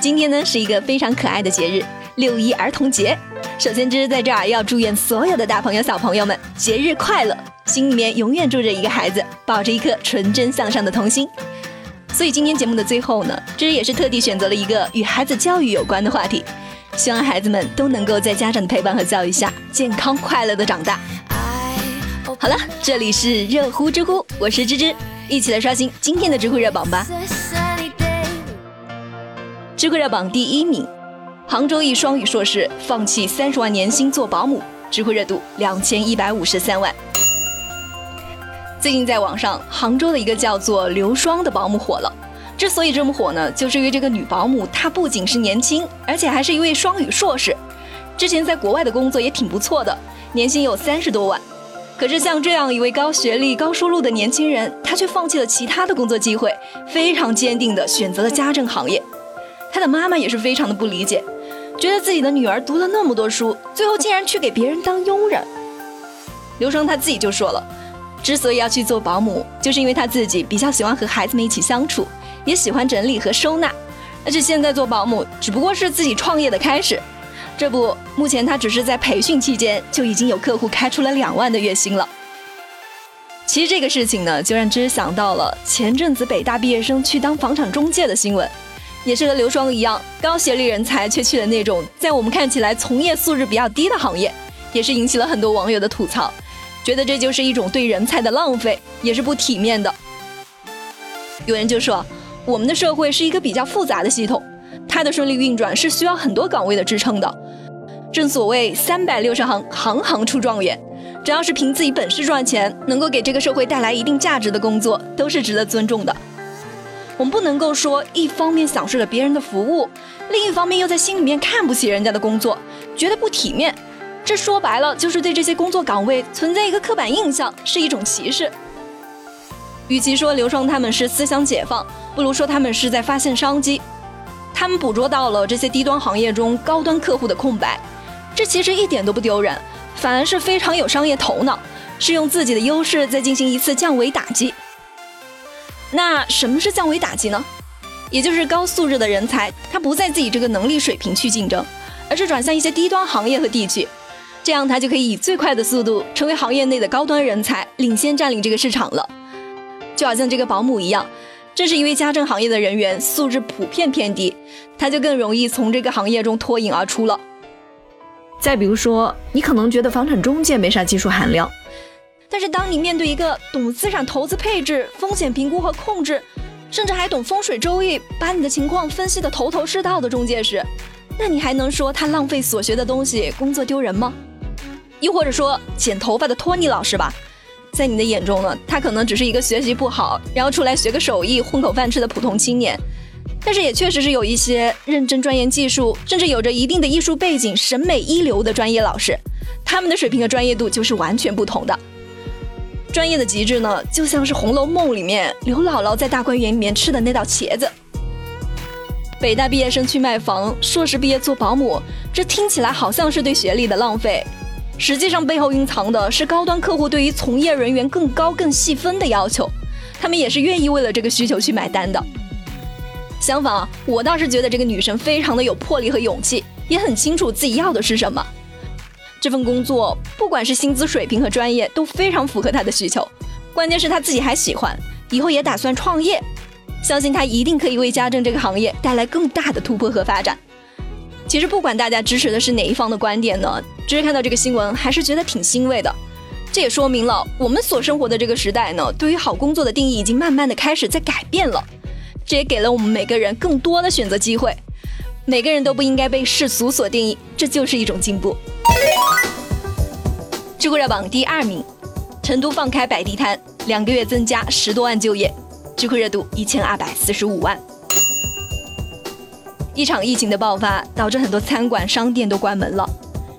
今天呢是一个非常可爱的节日——六一儿童节。首先，芝芝在这儿要祝愿所有的大朋友、小朋友们节日快乐，心里面永远住着一个孩子，抱着一颗纯真向上的童心。所以今天节目的最后呢，芝芝也是特地选择了一个与孩子教育有关的话题，希望孩子们都能够在家长的陪伴和教育下，健康快乐的长大。好了，这里是热乎知乎，我是芝芝，一起来刷新今天的知乎热榜吧。知乎热榜第一名，杭州一双语硕士放弃三十万年薪做保姆，知乎热度两千一百五十三万。最近在网上，杭州的一个叫做刘双的保姆火了。之所以这么火呢，就是因为这个女保姆她不仅是年轻，而且还是一位双语硕士，之前在国外的工作也挺不错的，年薪有三十多万。可是像这样一位高学历、高收入的年轻人，他却放弃了其他的工作机会，非常坚定地选择了家政行业。他的妈妈也是非常的不理解，觉得自己的女儿读了那么多书，最后竟然去给别人当佣人。刘双他自己就说了，之所以要去做保姆，就是因为他自己比较喜欢和孩子们一起相处，也喜欢整理和收纳。而且现在做保姆只不过是自己创业的开始。这不，目前他只是在培训期间就已经有客户开出了两万的月薪了。其实这个事情呢，就让芝想到了前阵子北大毕业生去当房产中介的新闻。也是和刘双一样，高学历人才却去了那种在我们看起来从业素质比较低的行业，也是引起了很多网友的吐槽，觉得这就是一种对人才的浪费，也是不体面的。有人就说，我们的社会是一个比较复杂的系统，它的顺利运转是需要很多岗位的支撑的。正所谓三百六十行，行行出状元，只要是凭自己本事赚钱，能够给这个社会带来一定价值的工作，都是值得尊重的。我们不能够说一方面享受着别人的服务，另一方面又在心里面看不起人家的工作，觉得不体面。这说白了就是对这些工作岗位存在一个刻板印象，是一种歧视。与其说刘双他们是思想解放，不如说他们是在发现商机。他们捕捉到了这些低端行业中高端客户的空白，这其实一点都不丢人，反而是非常有商业头脑，是用自己的优势在进行一次降维打击。那什么是降维打击呢？也就是高素质的人才，他不在自己这个能力水平去竞争，而是转向一些低端行业和地区，这样他就可以以最快的速度成为行业内的高端人才，领先占领这个市场了。就好像这个保姆一样，正是因为家政行业的人员素质普遍偏低，他就更容易从这个行业中脱颖而出了。再比如说，你可能觉得房产中介没啥技术含量。但是，当你面对一个懂资产投资配置、风险评估和控制，甚至还懂风水周易，把你的情况分析的头头是道的中介时，那你还能说他浪费所学的东西，工作丢人吗？又或者说剪头发的托尼老师吧，在你的眼中呢，他可能只是一个学习不好，然后出来学个手艺混口饭吃的普通青年，但是也确实是有一些认真钻研技术，甚至有着一定的艺术背景、审美一流的专业老师，他们的水平和专业度就是完全不同的。专业的极致呢，就像是《红楼梦》里面刘姥姥在大观园里面吃的那道茄子。北大毕业生去卖房，硕士毕业做保姆，这听起来好像是对学历的浪费，实际上背后蕴藏的是高端客户对于从业人员更高、更细分的要求，他们也是愿意为了这个需求去买单的。相反啊，我倒是觉得这个女生非常的有魄力和勇气，也很清楚自己要的是什么。这份工作，不管是薪资水平和专业，都非常符合他的需求。关键是他自己还喜欢，以后也打算创业，相信他一定可以为家政这个行业带来更大的突破和发展。其实，不管大家支持的是哪一方的观点呢，只是看到这个新闻，还是觉得挺欣慰的。这也说明了我们所生活的这个时代呢，对于好工作的定义已经慢慢的开始在改变了。这也给了我们每个人更多的选择机会。每个人都不应该被世俗所定义，这就是一种进步。知乎热榜第二名，成都放开摆地摊，两个月增加十多万就业，知乎热度一千二百四十五万。一场疫情的爆发，导致很多餐馆、商店都关门了。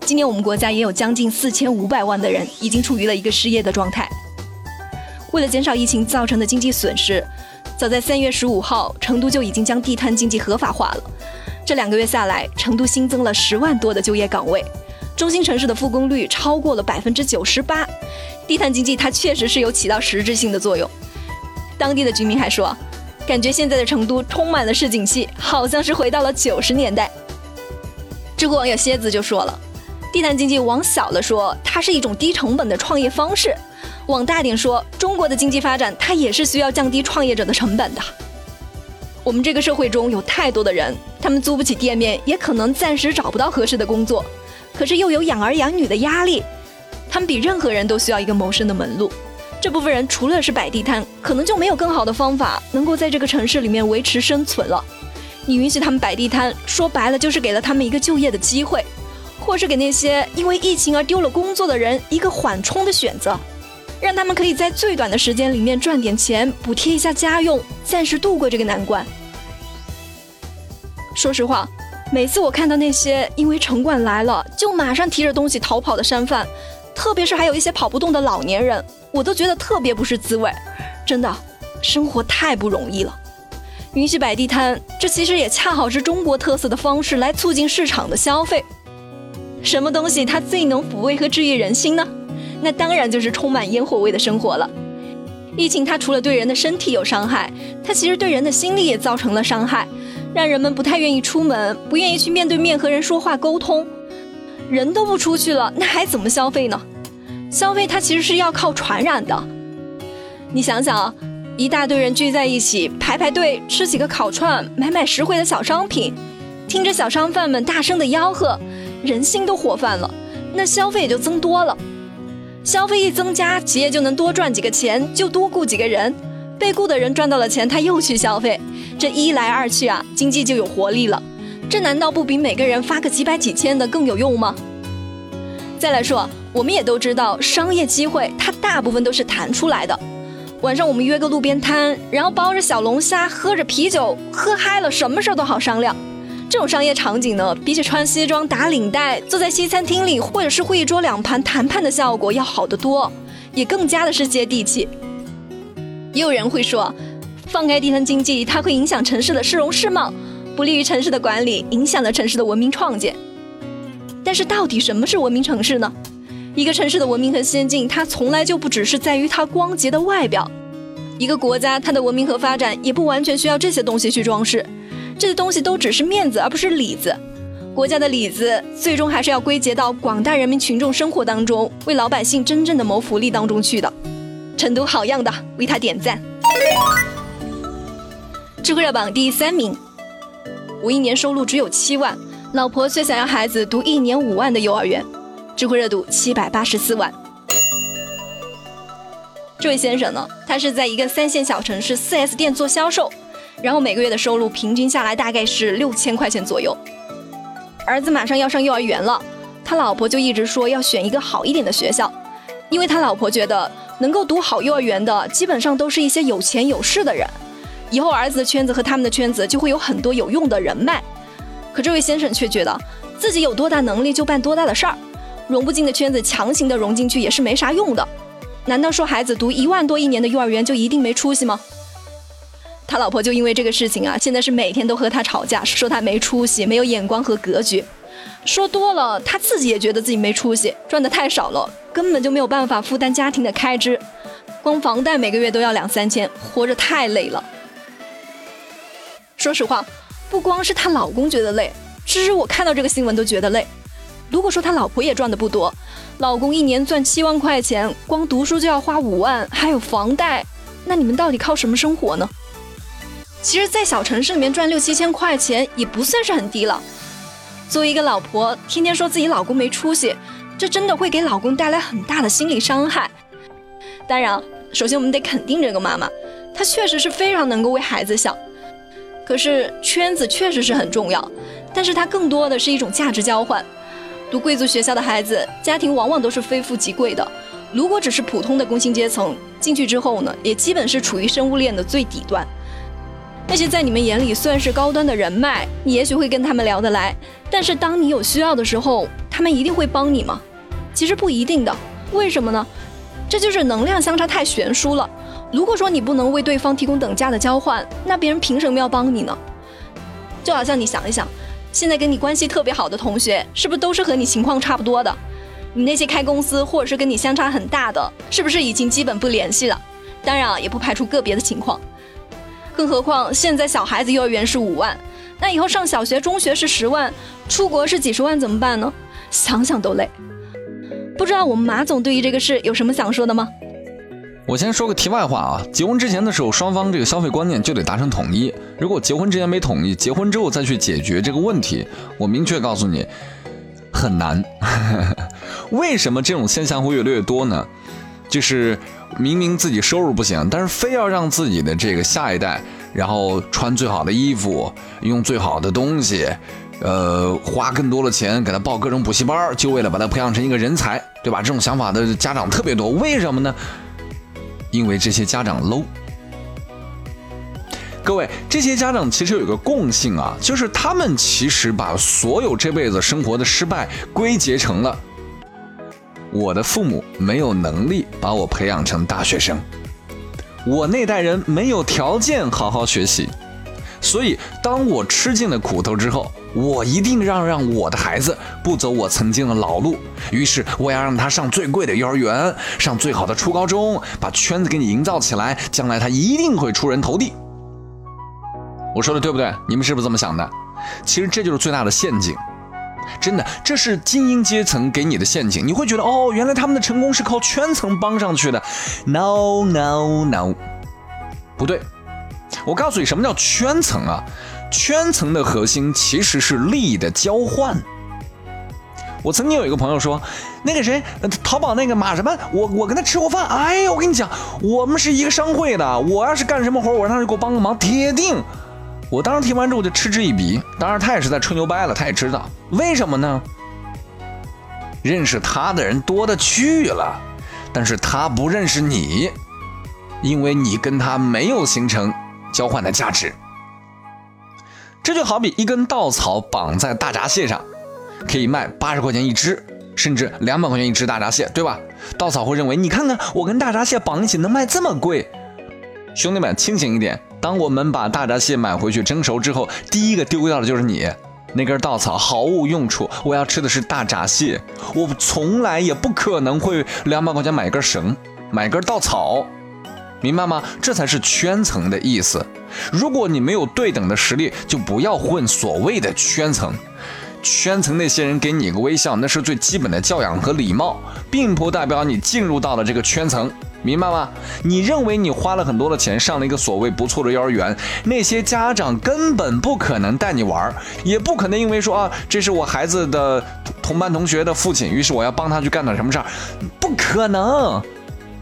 今年我们国家也有将近四千五百万的人已经处于了一个失业的状态。为了减少疫情造成的经济损失，早在三月十五号，成都就已经将地摊经济合法化了。这两个月下来，成都新增了十万多的就业岗位。中心城市的复工率超过了百分之九十八，地摊经济它确实是有起到实质性的作用。当地的居民还说，感觉现在的成都充满了市井气，好像是回到了九十年代。知乎网友蝎子就说了：“地摊经济往小了说，它是一种低成本的创业方式；往大点说，中国的经济发展它也是需要降低创业者的成本的。我们这个社会中有太多的人，他们租不起店面，也可能暂时找不到合适的工作，可是又有养儿养女的压力，他们比任何人都需要一个谋生的门路。”这部分人除了是摆地摊，可能就没有更好的方法能够在这个城市里面维持生存了。你允许他们摆地摊，说白了就是给了他们一个就业的机会，或是给那些因为疫情而丢了工作的人一个缓冲的选择，让他们可以在最短的时间里面赚点钱，补贴一下家用，暂时度过这个难关。说实话，每次我看到那些因为城管来了就马上提着东西逃跑的商贩，特别是还有一些跑不动的老年人。我都觉得特别不是滋味，真的，生活太不容易了。允许摆地摊，这其实也恰好是中国特色的方式来促进市场的消费。什么东西它最能抚慰和治愈人心呢？那当然就是充满烟火味的生活了。疫情它除了对人的身体有伤害，它其实对人的心理也造成了伤害，让人们不太愿意出门，不愿意去面对面和人说话沟通。人都不出去了，那还怎么消费呢？消费它其实是要靠传染的，你想想，一大堆人聚在一起排排队吃几个烤串，买买实惠的小商品，听着小商贩们大声的吆喝，人心都活泛了，那消费也就增多了。消费一增加，企业就能多赚几个钱，就多雇几个人，被雇的人赚到了钱，他又去消费，这一来二去啊，经济就有活力了。这难道不比每个人发个几百几千的更有用吗？再来说。我们也都知道，商业机会它大部分都是谈出来的。晚上我们约个路边摊，然后包着小龙虾，喝着啤酒，喝嗨了，什么事儿都好商量。这种商业场景呢，比起穿西装打领带，坐在西餐厅里，或者是会议桌两盘谈判的效果要好得多，也更加的是接地气。也有人会说，放开地摊经济，它会影响城市的市容市貌，不利于城市的管理，影响了城市的文明创建。但是，到底什么是文明城市呢？一个城市的文明和先进，它从来就不只是在于它光洁的外表。一个国家它的文明和发展，也不完全需要这些东西去装饰，这些东西都只是面子，而不是里子。国家的里子，最终还是要归结到广大人民群众生活当中，为老百姓真正的谋福利当中去的。成都好样的，为他点赞。知乎热榜第三名，我一年收入只有七万，老婆却想要孩子读一年五万的幼儿园。知乎热度七百八十四万。这位先生呢，他是在一个三线小城市 4S 店做销售，然后每个月的收入平均下来大概是六千块钱左右。儿子马上要上幼儿园了，他老婆就一直说要选一个好一点的学校，因为他老婆觉得能够读好幼儿园的，基本上都是一些有钱有势的人，以后儿子的圈子和他们的圈子就会有很多有用的人脉。可这位先生却觉得自己有多大能力就办多大的事儿。融不进的圈子，强行的融进去也是没啥用的。难道说孩子读一万多一年的幼儿园就一定没出息吗？他老婆就因为这个事情啊，现在是每天都和他吵架，说他没出息，没有眼光和格局。说多了，他自己也觉得自己没出息，赚的太少了，根本就没有办法负担家庭的开支，光房贷每个月都要两三千，活着太累了。说实话，不光是她老公觉得累，其实我看到这个新闻都觉得累。如果说他老婆也赚的不多，老公一年赚七万块钱，光读书就要花五万，还有房贷，那你们到底靠什么生活呢？其实，在小城市里面赚六七千块钱也不算是很低了。作为一个老婆，天天说自己老公没出息，这真的会给老公带来很大的心理伤害。当然，首先我们得肯定这个妈妈，她确实是非常能够为孩子想。可是圈子确实是很重要，但是它更多的是一种价值交换。读贵族学校的孩子，家庭往往都是非富即贵的。如果只是普通的工薪阶层进去之后呢，也基本是处于生物链的最底端。那些在你们眼里算是高端的人脉，你也许会跟他们聊得来，但是当你有需要的时候，他们一定会帮你吗？其实不一定的。为什么呢？这就是能量相差太悬殊了。如果说你不能为对方提供等价的交换，那别人凭什么要帮你呢？就好像你想一想。现在跟你关系特别好的同学，是不是都是和你情况差不多的？你那些开公司或者是跟你相差很大的，是不是已经基本不联系了？当然啊，也不排除个别的情况。更何况现在小孩子幼儿园是五万，那以后上小学、中学是十万，出国是几十万，怎么办呢？想想都累。不知道我们马总对于这个事有什么想说的吗？我先说个题外话啊，结婚之前的时候，双方这个消费观念就得达成统一。如果结婚之前没统一，结婚之后再去解决这个问题，我明确告诉你，很难。为什么这种现象会越来越多呢？就是明明自己收入不行，但是非要让自己的这个下一代，然后穿最好的衣服，用最好的东西，呃，花更多的钱给他报各种补习班，就为了把他培养成一个人才，对吧？这种想法的家长特别多，为什么呢？因为这些家长 low，各位，这些家长其实有一个共性啊，就是他们其实把所有这辈子生活的失败归结成了我的父母没有能力把我培养成大学生，我那代人没有条件好好学习，所以当我吃尽了苦头之后。我一定让让我的孩子不走我曾经的老路，于是我要让他上最贵的幼儿园，上最好的初高中，把圈子给你营造起来，将来他一定会出人头地。我说的对不对？你们是不是这么想的？其实这就是最大的陷阱，真的，这是精英阶层给你的陷阱。你会觉得哦，原来他们的成功是靠圈层帮上去的。No No No，不对，我告诉你什么叫圈层啊？圈层的核心其实是利益的交换。我曾经有一个朋友说，那个谁，淘宝那个马什么，我我跟他吃过饭。哎呀，我跟你讲，我们是一个商会的，我要是干什么活，我让他给我帮个忙，铁定。我当时听完之后就嗤之以鼻。当然，他也是在吹牛掰了，他也知道为什么呢？认识他的人多的去了，但是他不认识你，因为你跟他没有形成交换的价值。这就好比一根稻草绑在大闸蟹上，可以卖八十块钱一只，甚至两百块钱一只大闸蟹，对吧？稻草会认为，你看看我跟大闸蟹绑一起能卖这么贵。兄弟们，清醒一点！当我们把大闸蟹买回去蒸熟之后，第一个丢掉的就是你那根稻草，毫无用处。我要吃的是大闸蟹，我从来也不可能会两百块钱买根绳，买根稻草。明白吗？这才是圈层的意思。如果你没有对等的实力，就不要混所谓的圈层。圈层那些人给你个微笑，那是最基本的教养和礼貌，并不代表你进入到了这个圈层。明白吗？你认为你花了很多的钱上了一个所谓不错的幼儿园，那些家长根本不可能带你玩，也不可能因为说啊，这是我孩子的同班同学的父亲，于是我要帮他去干点什么事儿，不可能。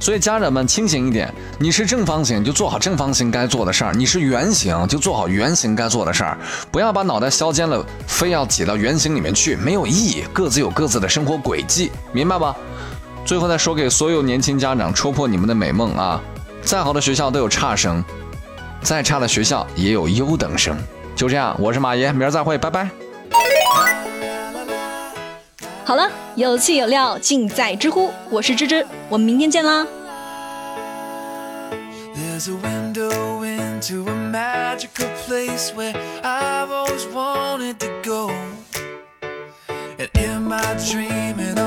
所以家长们清醒一点，你是正方形就做好正方形该做的事儿，你是圆形就做好圆形该做的事儿，不要把脑袋削尖了，非要挤到圆形里面去，没有意义。各自有各自的生活轨迹，明白吧？最后再说给所有年轻家长，戳破你们的美梦啊！再好的学校都有差生，再差的学校也有优等生。就这样，我是马爷，明儿再会，拜拜。好了，有气有料尽在知乎，我是芝芝，我们明天见啦。There's a window into a magical place where I've always wanted to go. And in my dream, it